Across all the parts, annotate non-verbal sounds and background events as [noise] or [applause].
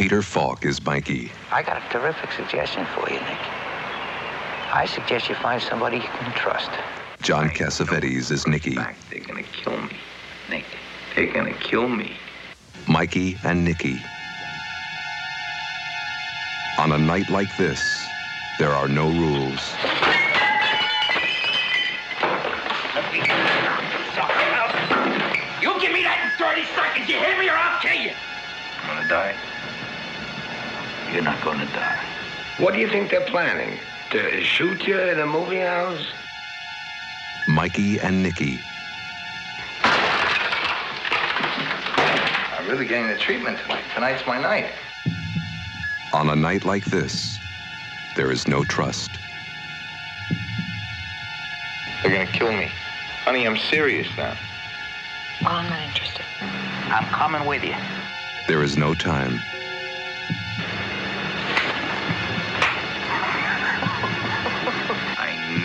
Peter Falk is Mikey. I got a terrific suggestion for you, Nick. I suggest you find somebody you can trust. John Cassavetes is Nicky. In fact, they're gonna kill me, Nick. They're gonna kill me. Mikey and Nicky. On a night like this, there are no rules. You give me that in 30 seconds, you hear me, or I'll kill you. I'm gonna die. You're not gonna die. What do you think they're planning? To shoot you in a movie house? Mikey and Nicky. I'm really getting the treatment tonight. Tonight's my night. On a night like this, there is no trust. They're gonna kill me. Honey, I'm serious now. Well, I'm not interested. I'm coming with you. There is no time.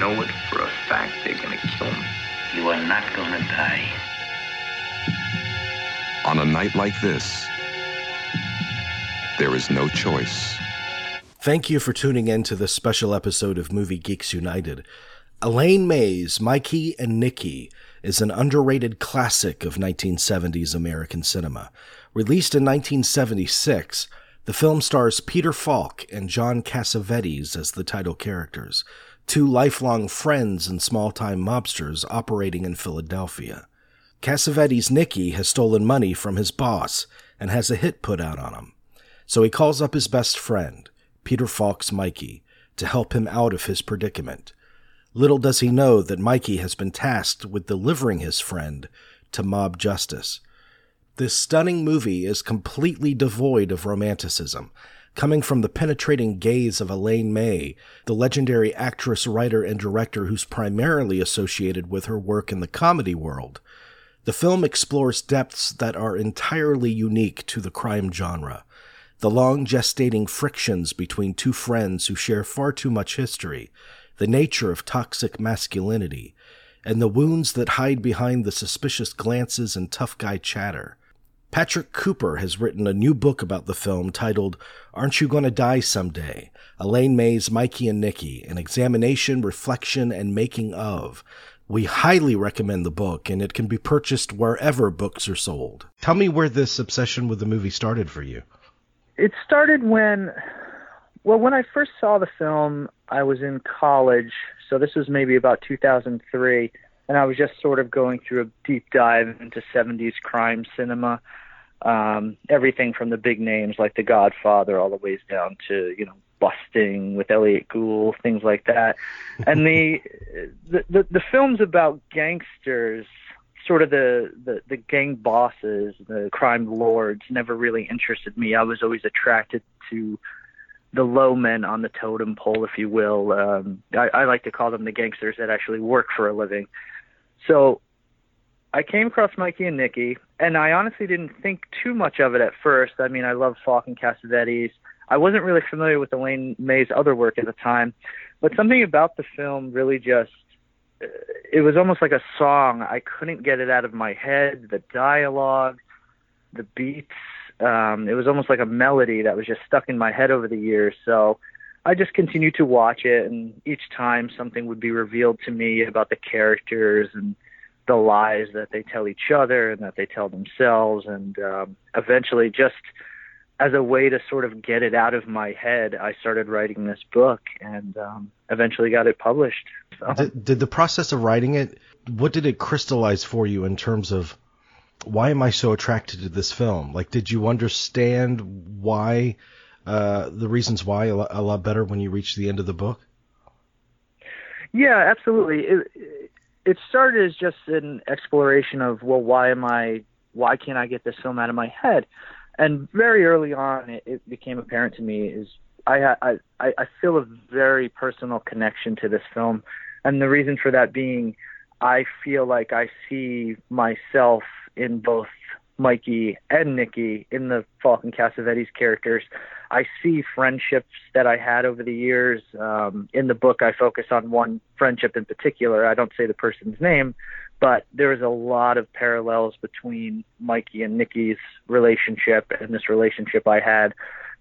Know it for a fact they're gonna kill me. You are not gonna die. On a night like this, there is no choice. Thank you for tuning in to this special episode of Movie Geeks United. Elaine May's Mikey and Nicky is an underrated classic of 1970s American cinema. Released in 1976, the film stars Peter Falk and John Cassavetes as the title characters, two lifelong friends and small time mobsters operating in Philadelphia. Cassavetes' Nicky has stolen money from his boss and has a hit put out on him. So he calls up his best friend, Peter Falk's Mikey, to help him out of his predicament. Little does he know that Mikey has been tasked with delivering his friend to mob justice. This stunning movie is completely devoid of romanticism, coming from the penetrating gaze of Elaine May, the legendary actress, writer, and director who's primarily associated with her work in the comedy world. The film explores depths that are entirely unique to the crime genre. The long gestating frictions between two friends who share far too much history, the nature of toxic masculinity, and the wounds that hide behind the suspicious glances and tough guy chatter. Patrick Cooper has written a new book about the film titled Aren't You Gonna Die Someday? Elaine May's Mikey and Nicky, an examination, reflection, and making of. We highly recommend the book, and it can be purchased wherever books are sold. Tell me where this obsession with the movie started for you. It started when, well, when I first saw the film, I was in college, so this was maybe about 2003, and I was just sort of going through a deep dive into 70s crime cinema. Um, everything from the big names like The Godfather all the ways down to, you know, busting with Elliott Gould, things like that. And the, [laughs] the the the films about gangsters, sort of the, the the gang bosses, the crime lords, never really interested me. I was always attracted to the low men on the totem pole, if you will. Um, I, I like to call them the gangsters that actually work for a living. So I came across Mikey and Nicky, and I honestly didn't think too much of it at first. I mean, I love Falk and Cassavetes. I wasn't really familiar with Elaine May's other work at the time, but something about the film really just it was almost like a song. I couldn't get it out of my head. The dialogue, the beats, um, it was almost like a melody that was just stuck in my head over the years. So I just continued to watch it, and each time something would be revealed to me about the characters and the lies that they tell each other and that they tell themselves, and um, eventually just as a way to sort of get it out of my head, I started writing this book and um, eventually got it published. So. Did, did the process of writing it, what did it crystallize for you in terms of why am I so attracted to this film? Like, did you understand why, uh, the reasons why a lot, a lot better when you reached the end of the book? Yeah, absolutely. It, it started as just an exploration of, well, why am I, why can't I get this film out of my head? and very early on, it, it became apparent to me is I, I I feel a very personal connection to this film, and the reason for that being, I feel like I see myself in both Mikey and Nicky in the Falk and Cassavetes characters. I see friendships that I had over the years. Um, in the book, I focus on one friendship in particular. I don't say the person's name, but there is a lot of parallels between Mikey and Nicky's relationship and this relationship I had.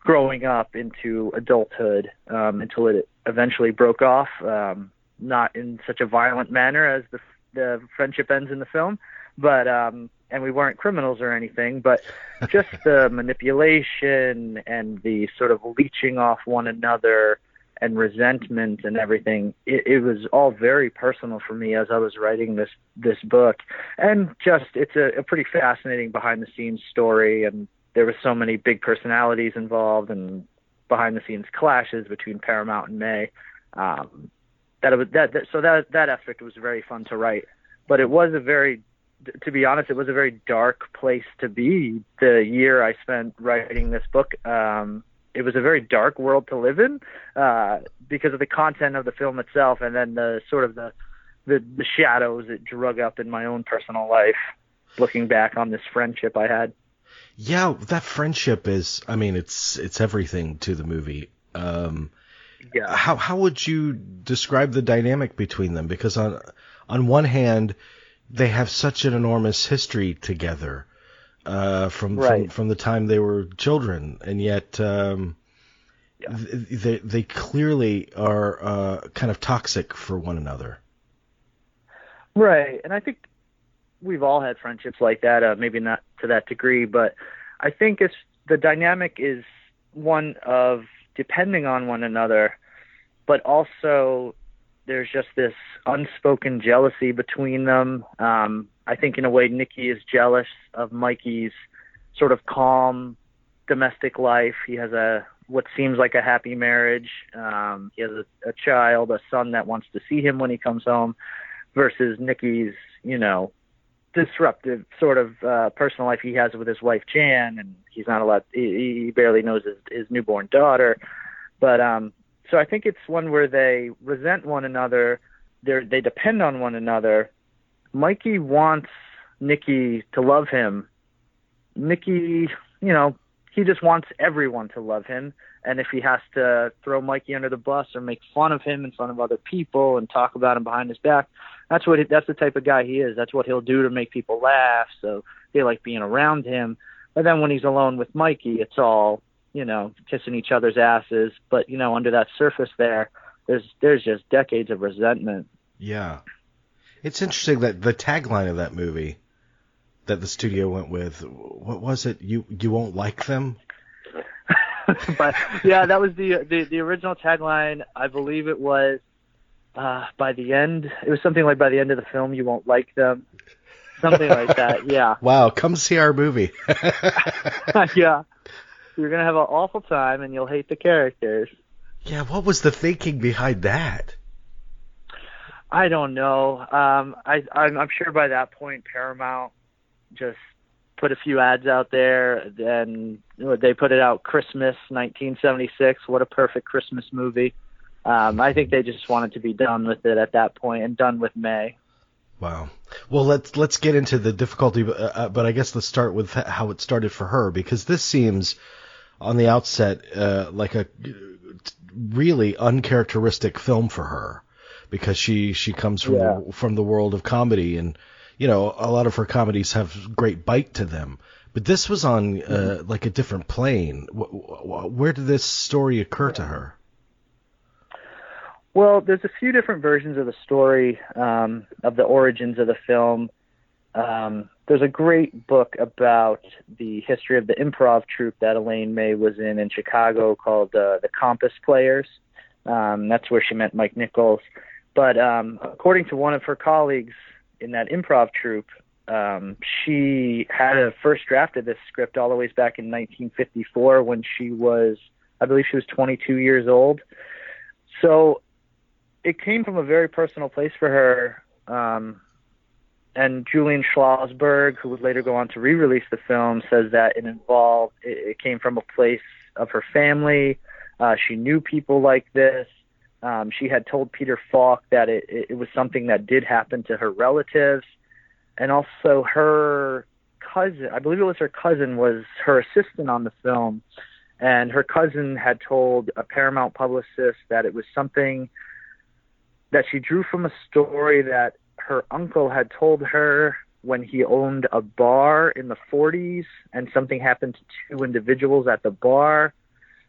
growing up into adulthood um, until it eventually broke off, um, not in such a violent manner as the the friendship ends in the film, but um, and we weren't criminals or anything, but just [laughs] the manipulation and the sort of leeching off one another and resentment and everything it, it was all very personal for me as i was writing this this book. And just it's a, a pretty fascinating behind the scenes story and there were so many big personalities involved and behind the scenes clashes between paramount and may. Um that it was that, that so that that aspect was very fun to write. But it was a very to be honest, it was a very dark place to be the year I spent writing this book. Um, it was a very dark world to live in uh, because of the content of the film itself, and then the sort of the, the the shadows it drug up in my own personal life. Looking back on this friendship I had. Yeah, that friendship is. I mean, it's it's everything to the movie. Um, yeah. How how would you describe the dynamic between them? Because on on one hand, they have such an enormous history together uh, from, right. from from the time they were children, and yet um, yeah. they they clearly are uh, kind of toxic for one another. Right, and I think we've all had friendships like that. Uh, maybe not to that degree, but I think it's the dynamic is one of depending on one another, but also there's just this unspoken jealousy between them. Um, I think in a way Nicky is jealous of Mikey's sort of calm domestic life. He has a what seems like a happy marriage. Um, he has a, a child, a son that wants to see him when he comes home, versus Nicky's, you know, disruptive sort of uh, personal life he has with his wife Jan, and he's not allowed. He, he barely knows his, his newborn daughter. But um, so I think it's one where they resent one another. They they depend on one another. Mikey wants Nicky to love him. Nicky, you know, he just wants everyone to love him. And if he has to throw Mikey under the bus or make fun of him in front of other people and talk about him behind his back, that's what he, that's the type of guy he is. That's what he'll do to make people laugh. So they like being around him. But then when he's alone with Mikey, it's all you know kissing each other's asses. But you know under that surface there, there's there's just decades of resentment. Yeah, it's interesting that the tagline of that movie that the studio went with, what was it? You you won't like them. [laughs] but yeah, that was the, the the original tagline. I believe it was uh, by the end. It was something like by the end of the film, you won't like them. Something like that. Yeah. [laughs] Wow, come see our movie. [laughs] yeah. You're gonna have an awful time, and you'll hate the characters. Yeah. What was the thinking behind that? I don't know. Um, I I'm, I'm sure by that point Paramount just put a few ads out there and they put it out Christmas 1976 what a perfect Christmas movie um, I think they just wanted to be done with it at that point and done with May wow well let's let's get into the difficulty uh, but I guess let's start with how it started for her because this seems on the outset uh, like a really uncharacteristic film for her because she she comes from yeah. the, from the world of comedy and you know, a lot of her comedies have great bite to them, but this was on uh, like a different plane. Where did this story occur to her? Well, there's a few different versions of the story um, of the origins of the film. Um, there's a great book about the history of the improv troupe that Elaine May was in in Chicago called uh, the Compass Players. Um, that's where she met Mike Nichols. But um, according to one of her colleagues, in that improv troupe, um, she had a first draft of this script all the way back in 1954 when she was, I believe she was 22 years old. So it came from a very personal place for her. Um, and Julian Schlossberg, who would later go on to re-release the film, says that it involved, it, it came from a place of her family. Uh, she knew people like this. Um, she had told Peter Falk that it, it was something that did happen to her relatives, and also her cousin. I believe it was her cousin was her assistant on the film, and her cousin had told a Paramount publicist that it was something that she drew from a story that her uncle had told her when he owned a bar in the 40s, and something happened to two individuals at the bar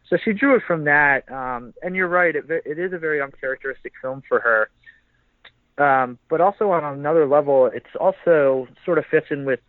so she drew it from that. Um, and you're right, it, it is a very uncharacteristic film for her. Um, but also on another level, it's also sort of fits in with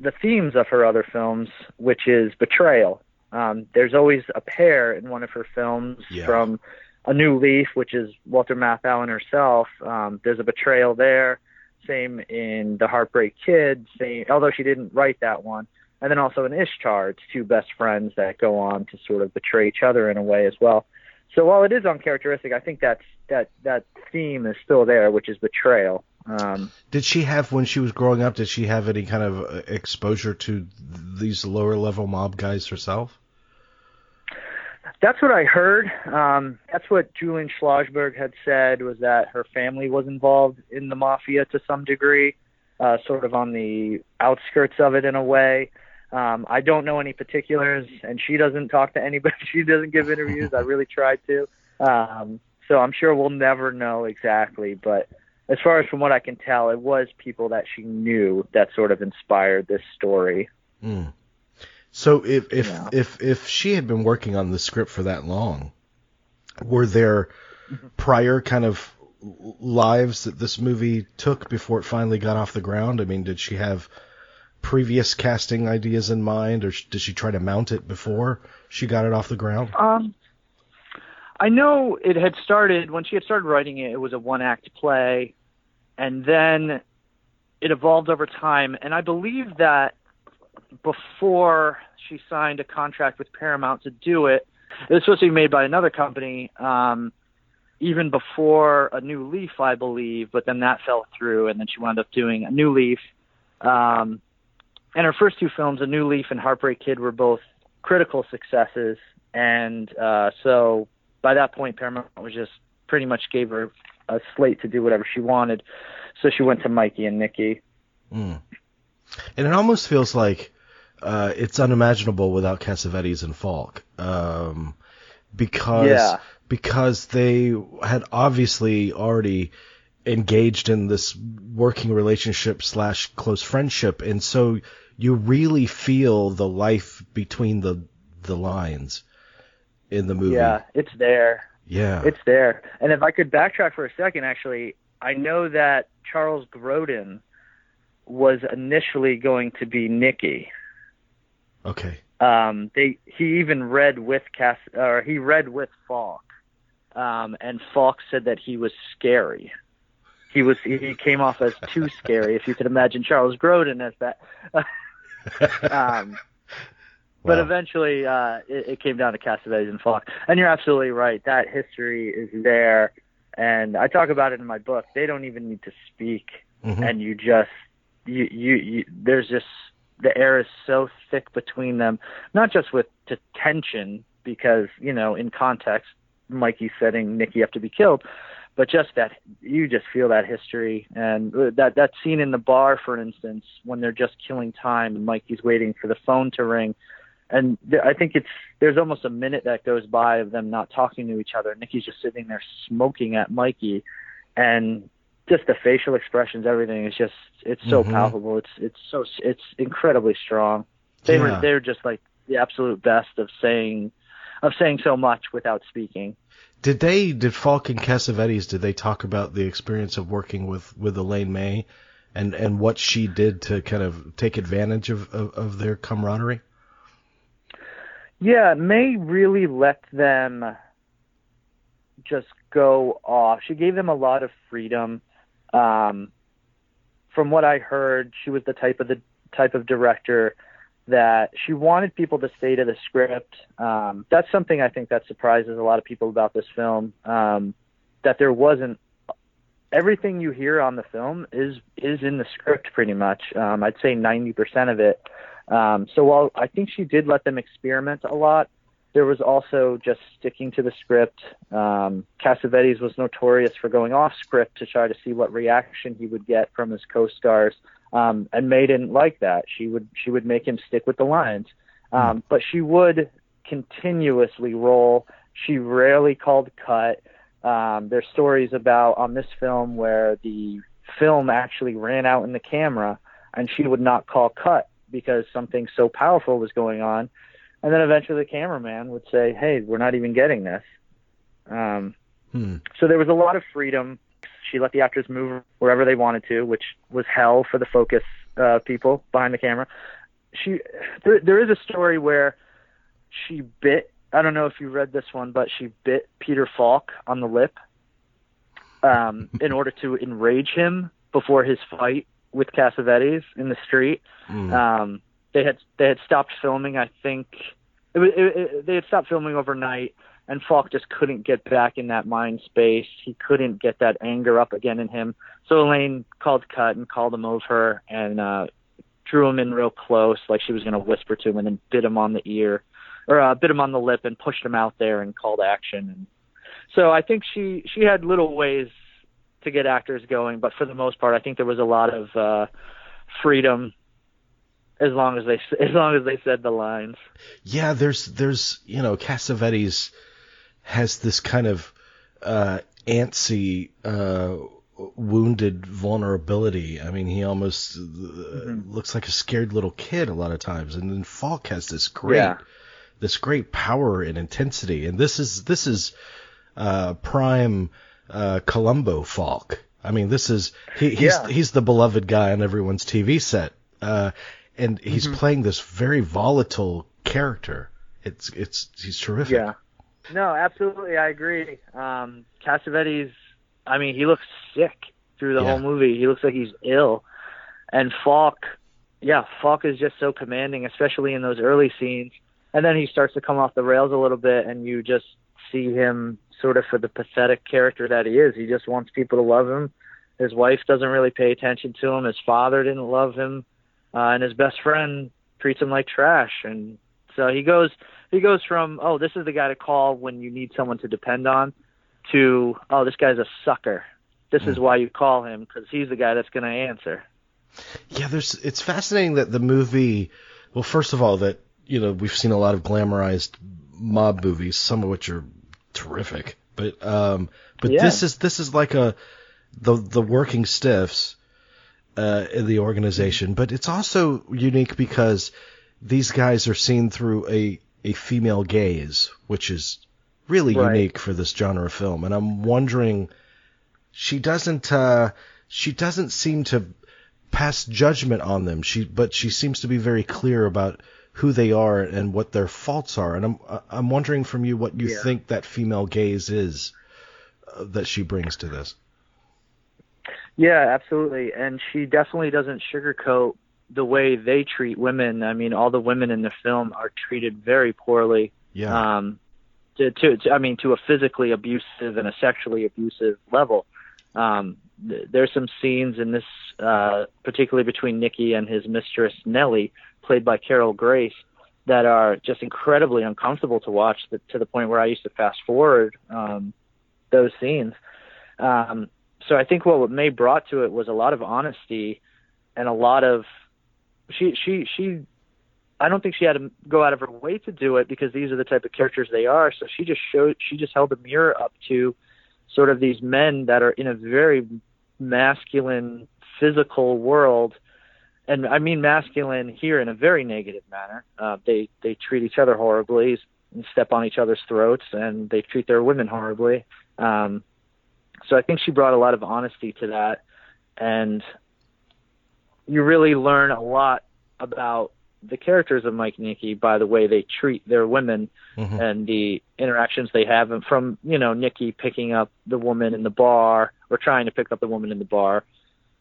the themes of her other films, which is betrayal. Um, there's always a pair in one of her films Yeah. from A New Leaf, which is Walter Matthau and herself. Um, there's a betrayal there. Same in The Heartbreak Kid. Same, although she didn't write that one. And then also in Ishtar, it's two best friends that go on to sort of betray each other in a way as well. So while it is uncharacteristic, I think that's that that theme is still there, which is betrayal. Um, Did she have when she was growing up? Did she have any kind of exposure to these lower level mob guys herself? That's what I heard. Um, that's what Julian Schlossberg had said was that her family was involved in the mafia to some degree, uh, sort of on the outskirts of it in a way. Um, I don't know any particulars, and she doesn't talk to anybody. [laughs] She doesn't give interviews. I really tried to, um, so I'm sure we'll never know exactly. But as far as from what I can tell, it was people that she knew that sort of inspired this story. Mm. So if if Yeah. if if she had been working on the script for that long, were there prior kind of lives that this movie took before it finally got off the ground? I mean, did she have previous casting ideas in mind, or did she try to mount it before she got it off the ground? Um, I know it had started when she had started writing it. It was a one-act play, and then it evolved over time. And I believe that before she signed a contract with Paramount to do it, it was supposed to be made by another company. Um, even before a new leaf, I believe, but then that fell through, and then she wound up doing a new leaf. Um, and her first two films, A New Leaf and Heartbreak Kid, were both critical successes, and uh, so by that point, Paramount was just pretty much gave her a slate to do whatever she wanted. So she went to Mikey and Nicky. Mm. And it almost feels like uh, it's unimaginable without Cassavetes and Falk, um, because Yeah. because they had obviously already engaged in this working relationship slash close friendship, and so you really feel the life between the the lines in the movie. Yeah, it's there. yeah, It's there. And if I could backtrack for a second, actually, I know that Charles Grodin was initially going to be Nicky. okay. um they he even read with Cass or he read with Falk. Um and Falk said that he was scary. He was he came off as too scary if you could imagine Charles Grodin as that. [laughs] um but Wow. eventually uh it, it came down to Cassavetes and Falk. And you're absolutely right. That history is there and I talk about it in my book. They don't even need to speak Mhm. and you just you, you you there's just the air is so thick between them not just with t- tension because you know in context mikey's setting nicky up to be killed but just that you just feel that history. And that that scene in the bar for instance when they're just killing time and mikey's waiting for the phone to ring. And I think it's there's almost a minute that goes by of them not talking to each other. Nicky's just sitting there smoking at Mikey, and just the facial expressions, everything is just it's so Mhm. palpable. It's it's so it's incredibly strong. They Yeah. were they're just like the absolute best of saying of saying so much without speaking. Did they, did Falk and Cassavetes, did they talk about the experience of working with, with Elaine May and, and what she did to kind of take advantage of, of, of their camaraderie? Yeah, May really let them just go off. She gave them a lot of freedom. Um, from what I heard, she was the type of the type of director that she wanted people to stay to the script. Um, that's something I think that surprises a lot of people about this film. Um, that there wasn't everything you hear on the film is is in the script pretty much. Um, I'd say ninety percent of it. Um, so while I think she did let them experiment a lot, there was also just sticking to the script. Um, Cassavetes was notorious for going off script to try to see what reaction he would get from his co-stars, um, and May didn't like that. She would she would make him stick with the lines, um, but she would continuously roll. She rarely called cut. Um, there's stories about on this film where the film actually ran out in the camera, and she would not call cut because something so powerful was going on. And then eventually the cameraman would say, "Hey, we're not even getting this." Um, Hmm. so there was a lot of freedom. She let the actors move wherever they wanted to, which was hell for the focus uh, people behind the camera. She there, there is a story where she bit. I don't know if you read this one, but she bit Peter Falk on the lip um, [laughs] in order to enrage him before his fight with Cassavetes in the street. Hmm. Um, they had they had stopped filming. I think it, it, it, they had stopped filming overnight, and Falk just couldn't get back in that mind space. He couldn't get that anger up again in him. So Elaine called cut and called him over and uh, drew him in real close, like she was going to whisper to him, and then bit him on the ear or uh, bit him on the lip and pushed him out there and called action. And so I think she she had little ways to get actors going, but for the most part, I think there was a lot of uh, freedom as long as they [laughs] as long as they said the lines. Yeah, there's there's you know Cassavetes has this kind of uh, antsy, uh, wounded vulnerability. I mean, he almost uh, looks like a scared little kid a lot of times, and then Falk has this great Yeah. this great power and intensity, and this is this is uh, prime uh, Columbo Falk. I mean, this is he, he's Yeah. he's the beloved guy on everyone's TV set, uh, and he's Mm-hmm. playing this very volatile character. It's it's he's terrific. Yeah. No, absolutely, I agree. Um, Cassavetes, I mean, he looks sick through the Yeah. whole movie. He looks like he's ill, and Falk, yeah, Falk is just so commanding, especially in those early scenes. And then he starts to come off the rails a little bit, and you just see him sort of for the pathetic character that he is. He just wants people to love him. His wife doesn't really pay attention to him. His father didn't love him, uh, and his best friend treats him like trash. And so he goes he goes from oh this is the guy to call when you need someone to depend on to oh this guy's a sucker. This is why you call him because he's the guy that's going to answer. Yeah, there's it's fascinating that the movie well first of all that you know we've seen a lot of glamorized mob movies some of which are terrific but um but Yeah. this is this is like a the the working stiffs uh in the organization but it's also unique because these guys are seen through a a female gaze which is really Right. unique for this genre of film and I'm wondering she doesn't uh she doesn't seem to pass judgment on them. She, but she seems to be very clear about who they are and what their faults are. And I'm, I'm wondering from you what you Yeah. think that female gaze is uh, that she brings to this. Yeah, absolutely. And she definitely doesn't sugarcoat the way they treat women. I mean, all the women in the film are treated very poorly. Yeah. Um, to, to, to I mean, to a physically abusive and a sexually abusive level. Um, th- there's some scenes in this, uh, particularly between Nicky and his mistress Nellie, played by Carol Grace, that are just incredibly uncomfortable to watch. That, to the point where I used to fast forward um, those scenes. Um, so I think what May brought to it was a lot of honesty and a lot of she she she I don't think she had to go out of her way to do it because these are the type of characters they are. So she just showed she just held a mirror up to sort of these men that are in a very masculine physical world and I mean masculine here in a very negative manner. Uh, they they treat each other horribly and step on each other's throats, and they treat their women horribly. Um, so I think she brought a lot of honesty to that, and you really learn a lot about the characters of Mike Nicky by the way they treat their women Mhm. and the interactions they have, and from you know Nicky picking up the woman in the bar or trying to pick up the woman in the bar,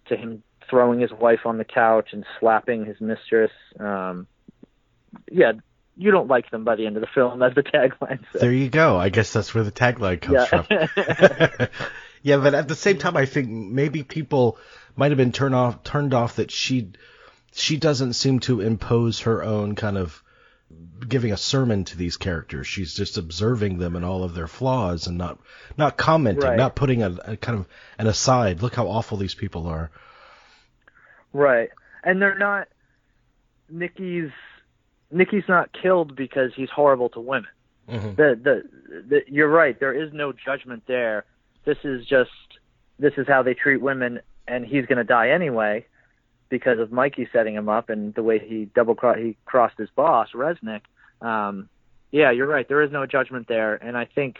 to him throwing his wife on the couch and slapping his mistress. Um, yeah, you don't like them by the end of the film, as the tagline says. There you go. I guess that's where the tagline comes Yeah. from. [laughs] [laughs] yeah, but at the same time, I think maybe people might have been turned off turned off that she she doesn't seem to impose her own kind of giving a sermon to these characters. She's just observing them and all of their flaws and not not commenting, Right. not putting a, a kind of an aside. Look how awful these people are. Right. And they're not Nicky's Nicky's not killed because he's horrible to women. Mhm. The, the the you're right, there is no judgment there. This is just this is how they treat women and he's going to die anyway because of Mikey setting him up and the way he double cro- he crossed his boss, Resnick. um, yeah, you're right. There is no judgment there, and I think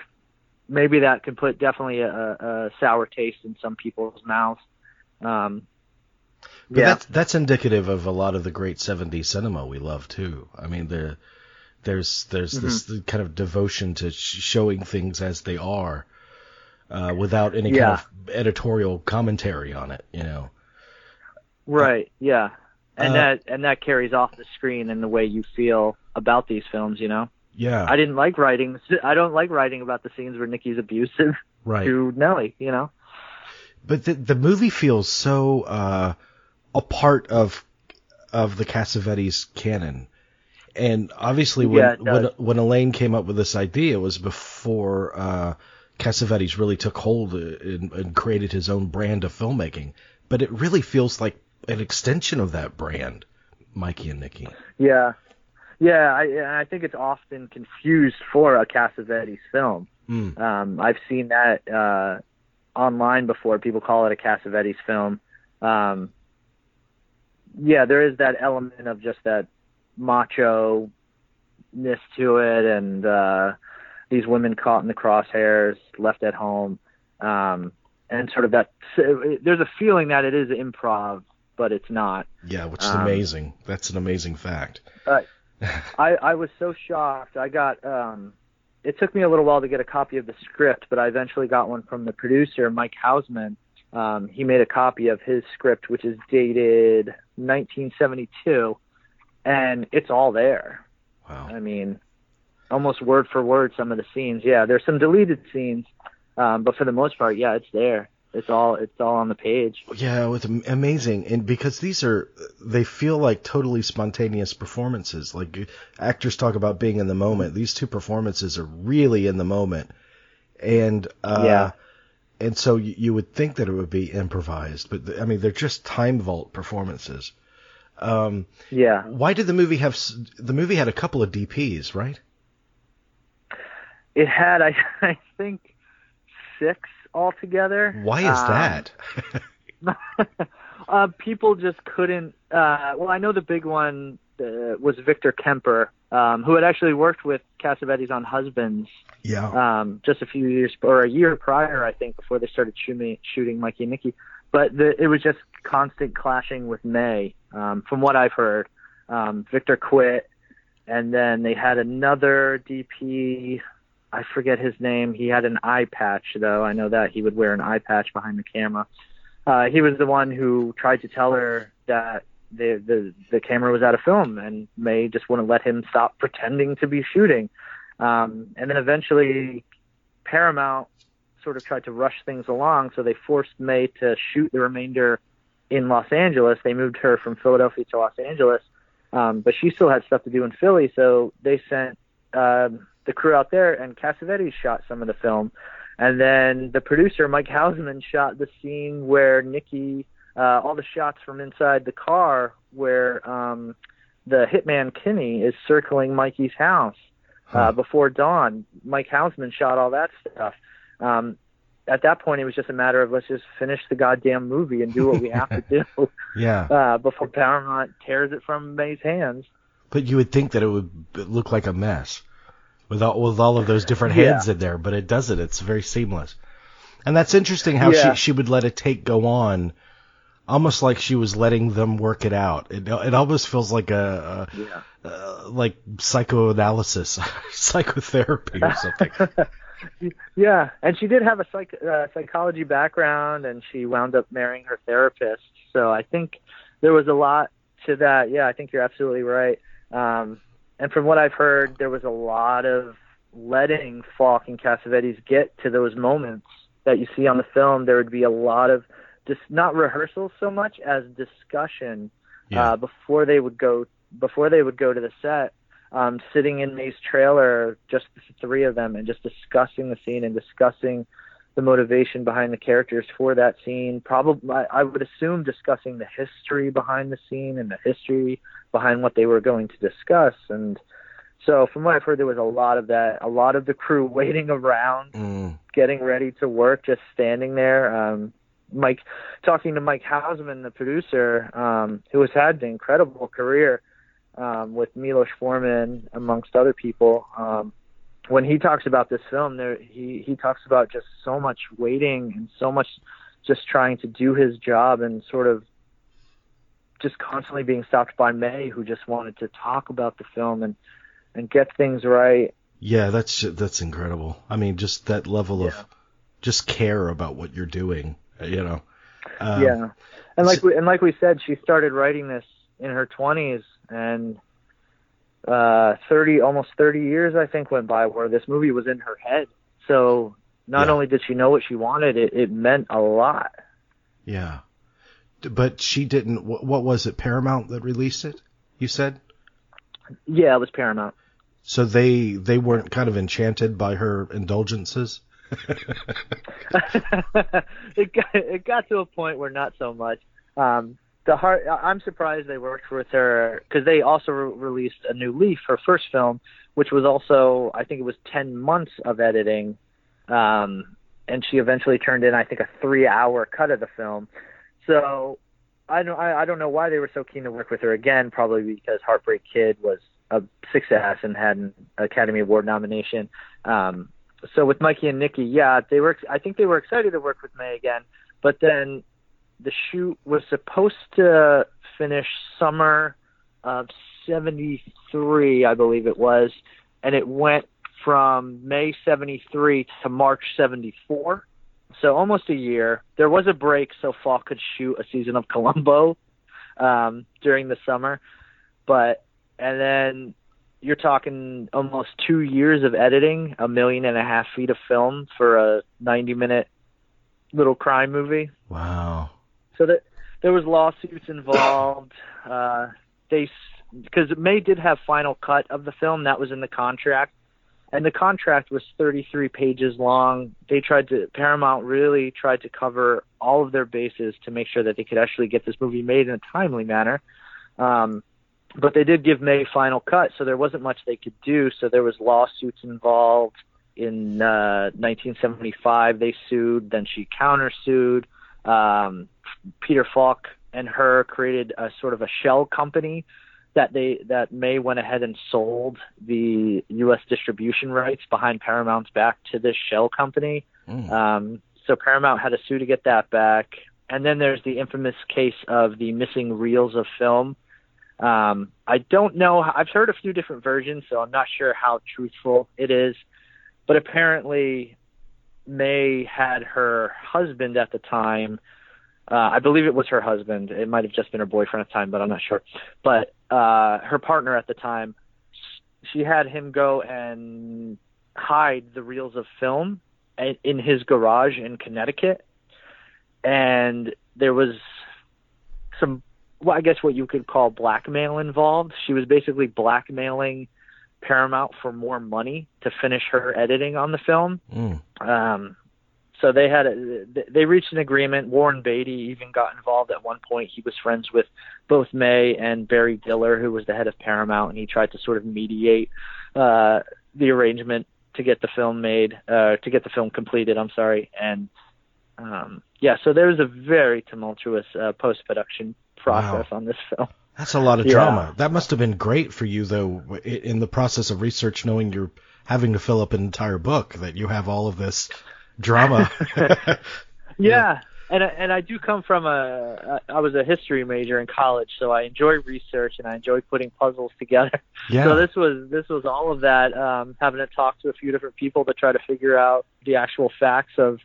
maybe that could put definitely a, a sour taste in some people's mouths. Um, But yeah, that's that's indicative of a lot of the great '70s cinema we love too. I mean, the there's there's this Mm-hmm. kind of devotion to sh- showing things as they are, uh, without any Yeah. kind of editorial commentary on it. You know. right. Yeah, and Uh, that and that carries off the screen in the way you feel about these films. You know, Yeah. I didn't like writing. [laughs] I don't like writing about the scenes where Nicky's abusive [laughs] right. to Nellie. You know. But the the movie feels so uh, a part of of the Cassavetes canon, and obviously when Yeah, when when Elaine came up with this idea, it was before uh, Cassavetes really took hold and, and created his own brand of filmmaking. But it really feels like an extension of that brand, Mikey and Nicky. Yeah, yeah. I I think it's often confused for a Cassavetes film. Mm. Um, I've seen that uh, online before. People call it a Cassavetes film. Um, yeah, there is that element of just that macho ness to it, and uh, these women caught in the crosshairs, left at home, um, and sort of that. There's a feeling that it is improv, but it's not. Yeah, which is Um, amazing. That's an amazing fact. [laughs] I, I was so shocked. I got um it took me a little while to get a copy of the script, but I eventually got one from the producer, Mike Hausman. Um, he made a copy of his script, which is dated 1972, and it's all there. Wow. I mean, almost word for word some of the scenes. Yeah, there's some deleted scenes, um, but for the most part, yeah, it's there. It's all it's all on the page. Yeah, with amazing, and because these are they feel like totally spontaneous performances. Like actors talk about being in the moment. These two performances are really in the moment, and uh, Yeah. and so you, you would think that it would be improvised, but th- I mean they're just time vault performances. Um, Yeah. why did the movie have the movie had a couple of DPs, right? It had I [laughs] I think six altogether. Why is Um, that? [laughs] [laughs] uh, people just couldn't. Uh, well, I know the big one uh, was Victor Kemper, um, who had actually worked with Cassavetes on Husbands yeah, um, just a few years or a year prior, I think, before they started shooting shooting Mikey and Nicky. But the, it was just constant clashing with May, um, from what I've heard. Um, Victor quit, and then they had another DP. I forget his name. He had an eye patch, though. I know that he would wear an eye patch behind the camera. Uh, he was the one who tried to tell her that the the the camera was out of film, and May just wouldn't let him stop pretending to be shooting. Um, and then eventually, Paramount sort of tried to rush things along, so they forced May to shoot the remainder in Los Angeles. They moved her from Philadelphia to Los Angeles, um, but she still had stuff to do in Philly, so they sent um, the crew out there, and Cassavetes shot some of the film. And then the producer, Mike Hausman, shot the scene where Nicky, uh, all the shots from inside the car where um, the hitman Kinney is circling Mikey's house uh, before dawn. Mike Hausman shot all that stuff. Um, at that point, it was just a matter of let's just finish the goddamn movie and do what we have to [laughs] do yeah. uh, before Paramount tears it from May's hands. But you would think that it would look like a mess with all, with all of those different Yeah. heads in there, but it doesn't. It's very seamless. And that's interesting how Yeah. she she would let a take go on, almost like she was letting them work it out. It it almost feels like a, Yeah. uh, like psychoanalysis, [laughs] psychotherapy or something. [laughs] Yeah, and she did have a psych uh, psychology background, and she wound up marrying her therapist. So I think there was a lot to that. Yeah, I think you're absolutely right. Um, and from what I've heard, there was a lot of letting Falk and Cassavetes get to those moments that you see on the film. There would be a lot of just not rehearsals so much as discussion Yeah. uh, before they would go before they would go to the set um, sitting in May's trailer, just the three of them, and just discussing the scene and discussing the motivation behind the characters for that scene. Probably, I, I would assume discussing the history behind the scene and the history behind what they were going to discuss. And so, from what I've heard, there was a lot of that. A lot of the crew [laughs] waiting around, Mm. getting ready to work, just standing there. Um, Mike, talking to Mike Hausman, the producer, um, who has had an incredible career um, with Milos Forman amongst other people. Um, when he talks about this film, there he he talks about just so much waiting and so much just trying to do his job and sort of just constantly being stopped by May, who just wanted to talk about the film and and get things right. Yeah, that's that's incredible. I mean, just that level Yeah. of just care about what you're doing. You know. Um, yeah, and like we, and like we said, she started writing this in her twenties, and uh, thirty almost thirty years I think went by where this movie was in her head. So not Yeah. only did she know what she wanted, it it meant a lot. Yeah. But she didn't. wh- What was it? Paramount that released it? You said. Yeah, it was Paramount. So they they weren't kind of enchanted by her indulgences. [laughs] [laughs] it got it got to a point where not so much. Um, the heart. I'm surprised they worked with her because they also re- released a new Leaf, her first film, which was also I think it was ten months of editing, um, and she eventually turned in I think a three hour cut of the film. So I don't I, I don't know why they were so keen to work with her again. Probably because Heartbreak Kid was a success and had an Academy Award nomination. Um, so with Mikey and Nicky, yeah, they were. I think they were excited to work with May again. But then the shoot was supposed to finish summer of '73, I believe it was, and it went from May '73 to March '74. So almost a year. There was a break so Falk could shoot a season of Columbo um, during the summer, but and then you're talking almost two years of editing, a million and a half feet of film for a 90 minute little crime movie. Wow. So that there was lawsuits involved. Uh, they because May did have final cut of the film that was in the contract, and the contract was 33 pages long. They tried to Paramount really tried to cover all of their bases to make sure that they could actually get this movie made in a timely manner. Um, but they did give May final cut, so there wasn't much they could do. So there was lawsuits involved. In uh, 1975, they sued. Then she countersued. Um, Peter Falk and her created a sort of a shell company that they that May went ahead and sold the U.S. distribution rights behind Paramount's back to this shell company. Mm. Um, so Paramount had to sue to get that back. And then there's the infamous case of the missing reels of film. Um, I don't know. I've heard a few different versions, so I'm not sure how truthful it is. But apparently, May had her husband at the time. Uh, I believe it was her husband. It might have just been her boyfriend at the time, but I'm not sure. But uh, her partner at the time, she had him go and hide the reels of film in his garage in Connecticut, and there was some, well, I guess what you could call blackmail involved. She was basically blackmailing Paramount for more money to finish her editing on the film. Mm. Um, so they had a, they reached an agreement. Warren Beatty even got involved at one point. He was friends with both May and Barry Diller, who was the head of Paramount, and he tried to sort of mediate uh, the arrangement to get the film made, uh, to get the film completed. I'm sorry, and um, yeah, so there was a very tumultuous uh, post production process on this film. That's a lot of Yeah. drama. That must have been great for you, though, in the process of research, knowing you're having to fill up an entire book, that you have all of this drama. [laughs] [laughs] Yeah, and I, and I do come from a I was a history major in college, so I enjoy research and I enjoy putting puzzles together. [laughs] yeah. So this was this was all of that. Um, having to talk to a few different people to try to figure out the actual facts of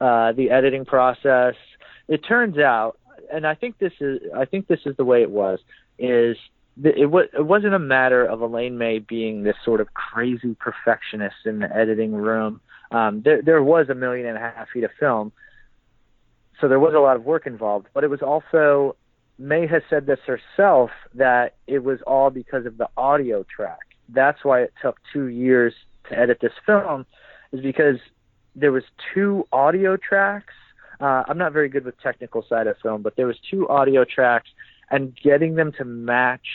uh, the editing process. It turns out, and I think this is I think this is the way it was. Is it was it wasn't a matter of Elaine May being this sort of crazy perfectionist in the editing room. Um, there there was a million and a half feet of film, so there was a lot of work involved. But it was also May has said this herself that it was all because of the audio track. That's why it took two years to edit this film, is because there was two audio tracks. Uh, I'm not very good with technical side of film, but there was two audio tracks, and getting them to match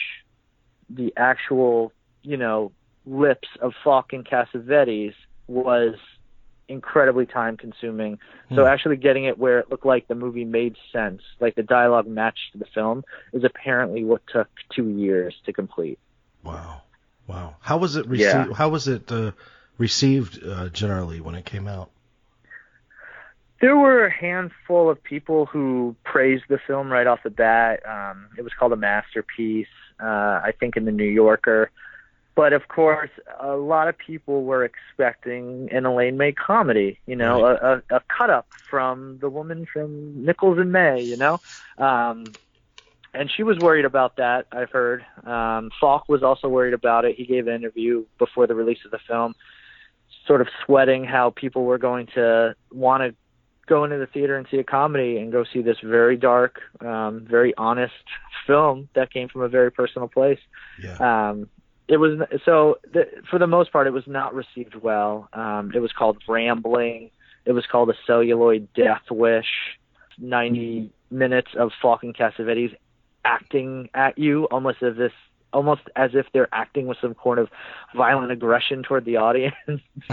the actual, you know, lips of Falk and Cassavetes was incredibly time consuming. So actually getting it where it looked like the movie made sense, like the dialogue matched the film, is apparently what took two years to complete. Wow. Wow. How was it received? Yeah. How was it uh, received uh, generally when it came out? There were a handful of people who praised the film right off the bat. Um, it was called a masterpiece, uh, I think, in the New Yorker. But of course, a lot of people were expecting an Elaine May comedy, you know, a, a, a cut up from the woman from Nichols and May, you know. Um, and she was worried about that, I've heard. Um, Falk was also worried about it. He gave an interview before the release of the film, sort of sweating how people were going to want to go into the theater and see a comedy and go see this very dark, um, very honest [laughs] film that came from a very personal place. Yeah. Um, it was so the, for the most part, it was not received well. Um, it was called Rambling. It was called a celluloid death wish. Ninety minutes of Falk and Cassavetes acting at you, almost as if almost as if they're acting with some kind of violent aggression toward the audience. [laughs]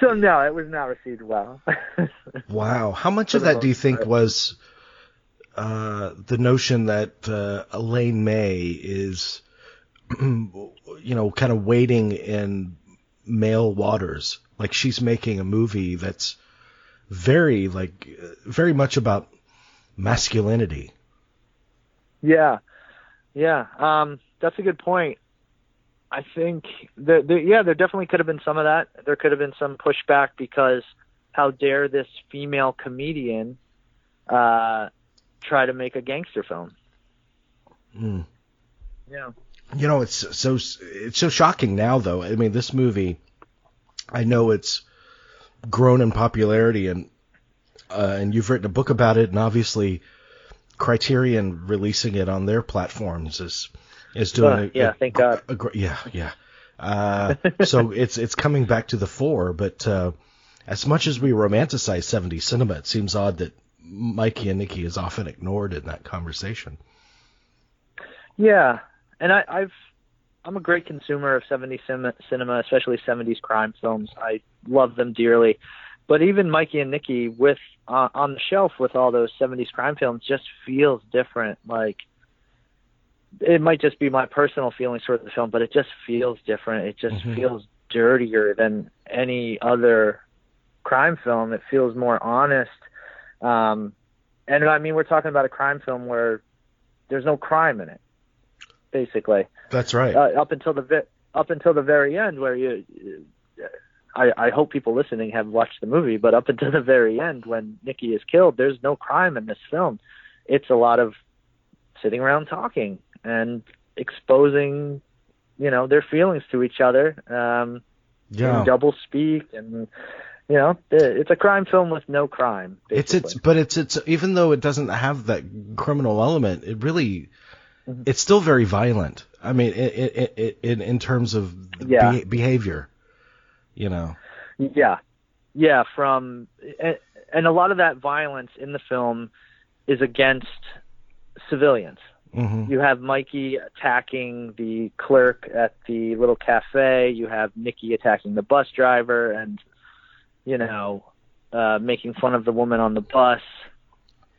so no, it was not received well. [laughs] Wow. How much of that do you think was uh, the notion that uh, Elaine May is, [clears throat] you know, kind of wading in male waters? Like she's making a movie that's very, like, very much about masculinity. Yeah, yeah. Um, that's a good point. I think there, yeah, there definitely could have been some of that. There could have been some pushback because how dare this female comedian uh, try to make a gangster film? Mm. Yeah. You know, it's so it's so shocking now, though. I mean, this movie, I know it's grown in popularity, and uh, and you've written a book about it, and obviously, Criterion releasing it on their platforms is is doing Uh, a, yeah, a- thank God. a yeah, yeah. Uh, so [laughs] it's it's coming back to the fore, but uh, as much as we romanticize 70s cinema, it seems odd that Mikey and Nicky is often ignored in that conversation. Yeah, and I, I've I'm a great consumer of 70s cinema, cinema, especially 70s crime films. I love them dearly. But even Mikey and Nicky with uh, on the shelf with all those 70s crime films just feels different. Like it might just be my personal feelings toward the film, but it just feels different. It just Mhm. feels dirtier than any other crime film. It feels more honest. Um, and I mean, we're talking about a crime film where there's no crime in it, basically. That's right. Uh, up until the vi- up until the very end, where you, I, I hope people listening have watched the movie, but up until the very end, when Nicky is killed, there's no crime in this film. It's a lot of sitting around talking and exposing, you know, their feelings to each other. Um, yeah. double speak and you know it's a crime film with no crime It's it's but it's it's even though it doesn't have that criminal element, it really Mhm. it's still very violent. I mean, it, it, it, in in terms of Yeah. beha- behavior, you know. yeah yeah from and, and a lot of that violence in the film is against civilians hmm you have Mikey attacking the clerk at the little cafe. You have Nicky attacking the bus driver, and you know, uh, making fun of the woman on the bus.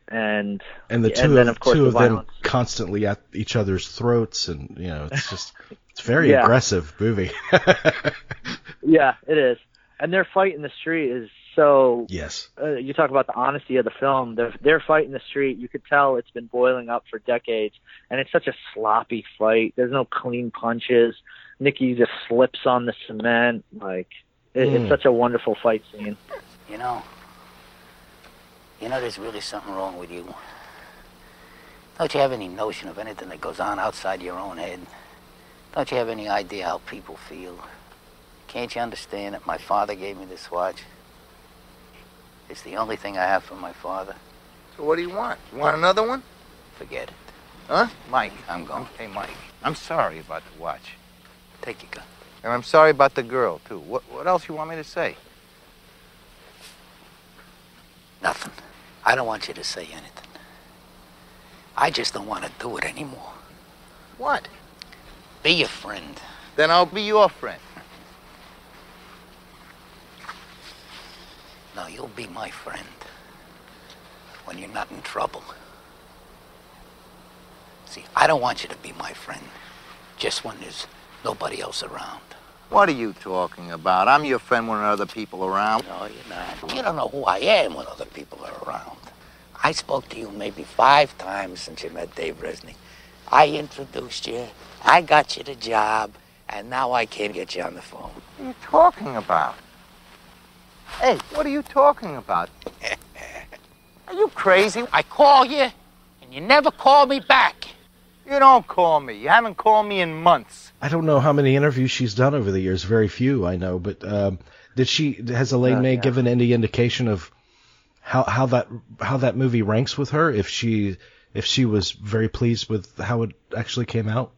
And And the and two then, of, two the of them constantly at each other's throats, and you know, it's just it's very [laughs] Yeah. aggressive movie. [laughs] yeah, it is. And their fight in the street is so. yes. Uh, you talk about the honesty of the film. Their their fight in the street, you could tell it's been boiling up for decades, and it's such a sloppy fight. There's no clean punches. Nicky just slips on the cement. Like it, Mm. it's such a wonderful fight scene. You know, you know, there's really something wrong with you. Don't you have any notion of anything that goes on outside your own head? Don't you have any idea how people feel? Can't you understand that my father gave me this watch? It's the only thing I have from my father. So what do you want? You want another one? Forget it. Huh? Mike, I'm going. Hey, Mike, I'm sorry about the watch. Take your gun. And I'm sorry about the girl, too. What, what else you want me to say? Nothing. I don't want you to say anything. I just don't want to do it anymore. What? Be your friend. Then I'll be your friend. No, you'll be my friend when you're not in trouble. See, I don't want you to be my friend just when there's nobody else around. What are you talking about? I'm your friend when there are other people around. No, you're not. You don't know who I am when other people are around. I spoke to you maybe five times since you met Dave Resnick. I introduced you, I got you the job, and now I can't get you on the phone. What are you talking about? Hey, what are you talking about? [laughs] are you crazy? I call you, and you never call me back. You don't call me. You haven't called me in months. I don't know how many interviews she's done over the years. Very few, I know. But um, did she? Has Elaine Oh, May yeah. given any indication of how how that how that movie ranks with her? If she if she was very pleased with how it actually came out?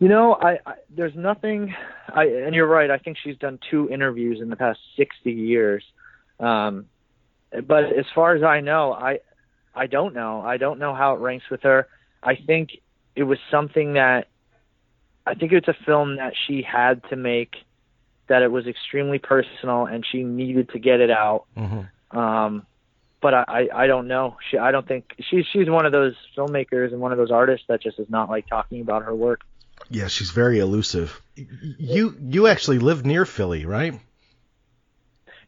You know, I, I there's nothing. I and you're right. I think she's done two interviews in the past 60 years. Um, but as far as I know, I I don't know. I don't know how it ranks with her. I think it was something that I think it's a film that she had to make. That it was extremely personal, and she needed to get it out. Mm-hmm. Um, but I, I I don't know. She I don't think she's she's one of those filmmakers and one of those artists that just is not like talking about her work. Yeah, she's very elusive. You you actually live near Philly, right?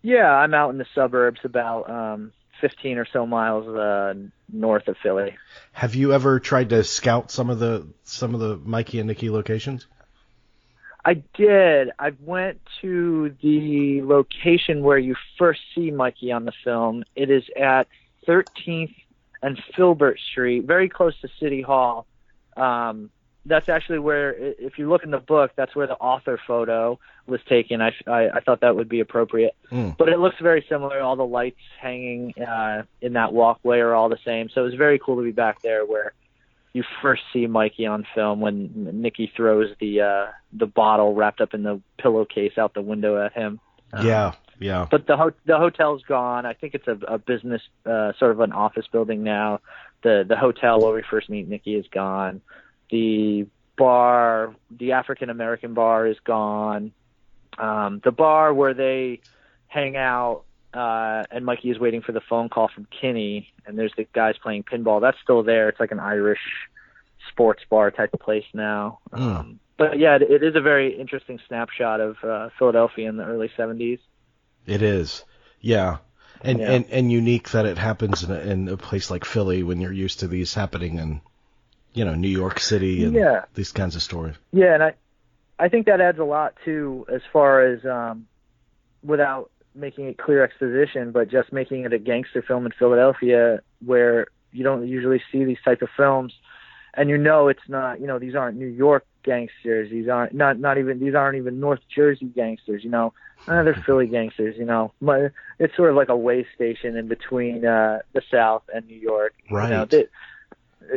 Yeah, I'm out in the suburbs, about um, 15 or so miles uh, north of Philly. Have you ever tried to scout some of the some of the Mikey and Nicky locations? I did. I went to the location where you first see Mikey on the film. It is at 13th and Filbert Street, very close to City Hall. Um, that's actually where, if you look in the book, that's where the author photo was taken. I, I, I thought that would be appropriate. Mm. But it looks very similar. All the lights hanging uh, in that walkway are all the same. So it was very cool to be back there where you first see Mikey on film when Nicky throws the uh, the bottle wrapped up in the pillowcase out the window at him. Um, yeah, yeah. But the ho- the hotel's gone. I think it's a, a business, uh, sort of an office building now. The the hotel where we first meet Nicky is gone. The bar, the African American bar, is gone. Um, the bar where they hang out, uh, and Mikey is waiting for the phone call from Kinney, and there's the guys playing pinball. That's still there. It's like an Irish sports bar type of place now. Mm. Um, but yeah, it, it is a very interesting snapshot of uh, Philadelphia in the early 70s. It is. Yeah. And, Yeah. and and unique that it happens in a, in a place like Philly when you're used to these happening in, you know, New York City and Yeah. these kinds of stories. Yeah, and I I think that adds a lot too as far as um without making it clear exposition, but just making it a gangster film in Philadelphia where you don't usually see these type of films and you know it's not you know, these aren't New York gangsters, these aren't not not even these aren't even North Jersey gangsters, you know. Uh, they're Philly gangsters, you know. It's sort of like a way station in between uh the South and New York. You know, Right. they,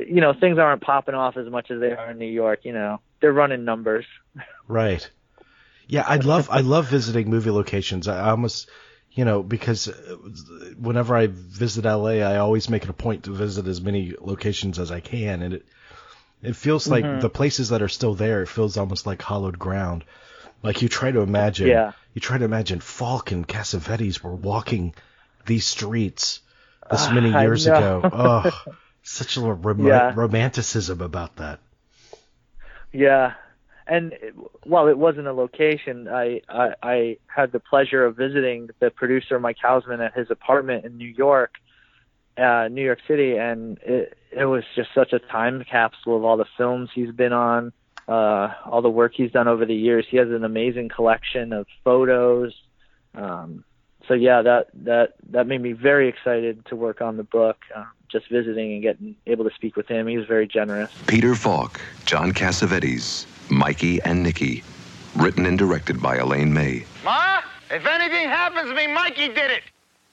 you know, things aren't popping off as much as they are in New York, you know. They're running numbers. [laughs] Right. Yeah, I'd love I love visiting movie locations. I almost, you know, because uh, whenever I visit LA, I always make it a point to visit as many locations as I can, and it it feels like Mhm. the places that are still there. It feels almost like hollowed ground. Like you try to imagine, Yeah. you try to imagine Falk and Cassavetes were walking these streets this many [laughs] years ago. Oh, [laughs] such a rom- Yeah. romanticism about that. Yeah, and it- while it wasn't a location, I, I I had the pleasure of visiting the producer Mike Hausman at his apartment in New York, uh, New York City, and it it was just such a time capsule of all the films he's been on, uh, all the work he's done over the years. He has an amazing collection of photos. Um, so yeah, that that that made me very excited to work on the book. Uh, just visiting and getting able to speak with him, he was very generous. Peter Falk, John Cassavetes, Mikey and Nicky. Written and directed by Elaine May. Ma, if anything happens to me, Mikey did it.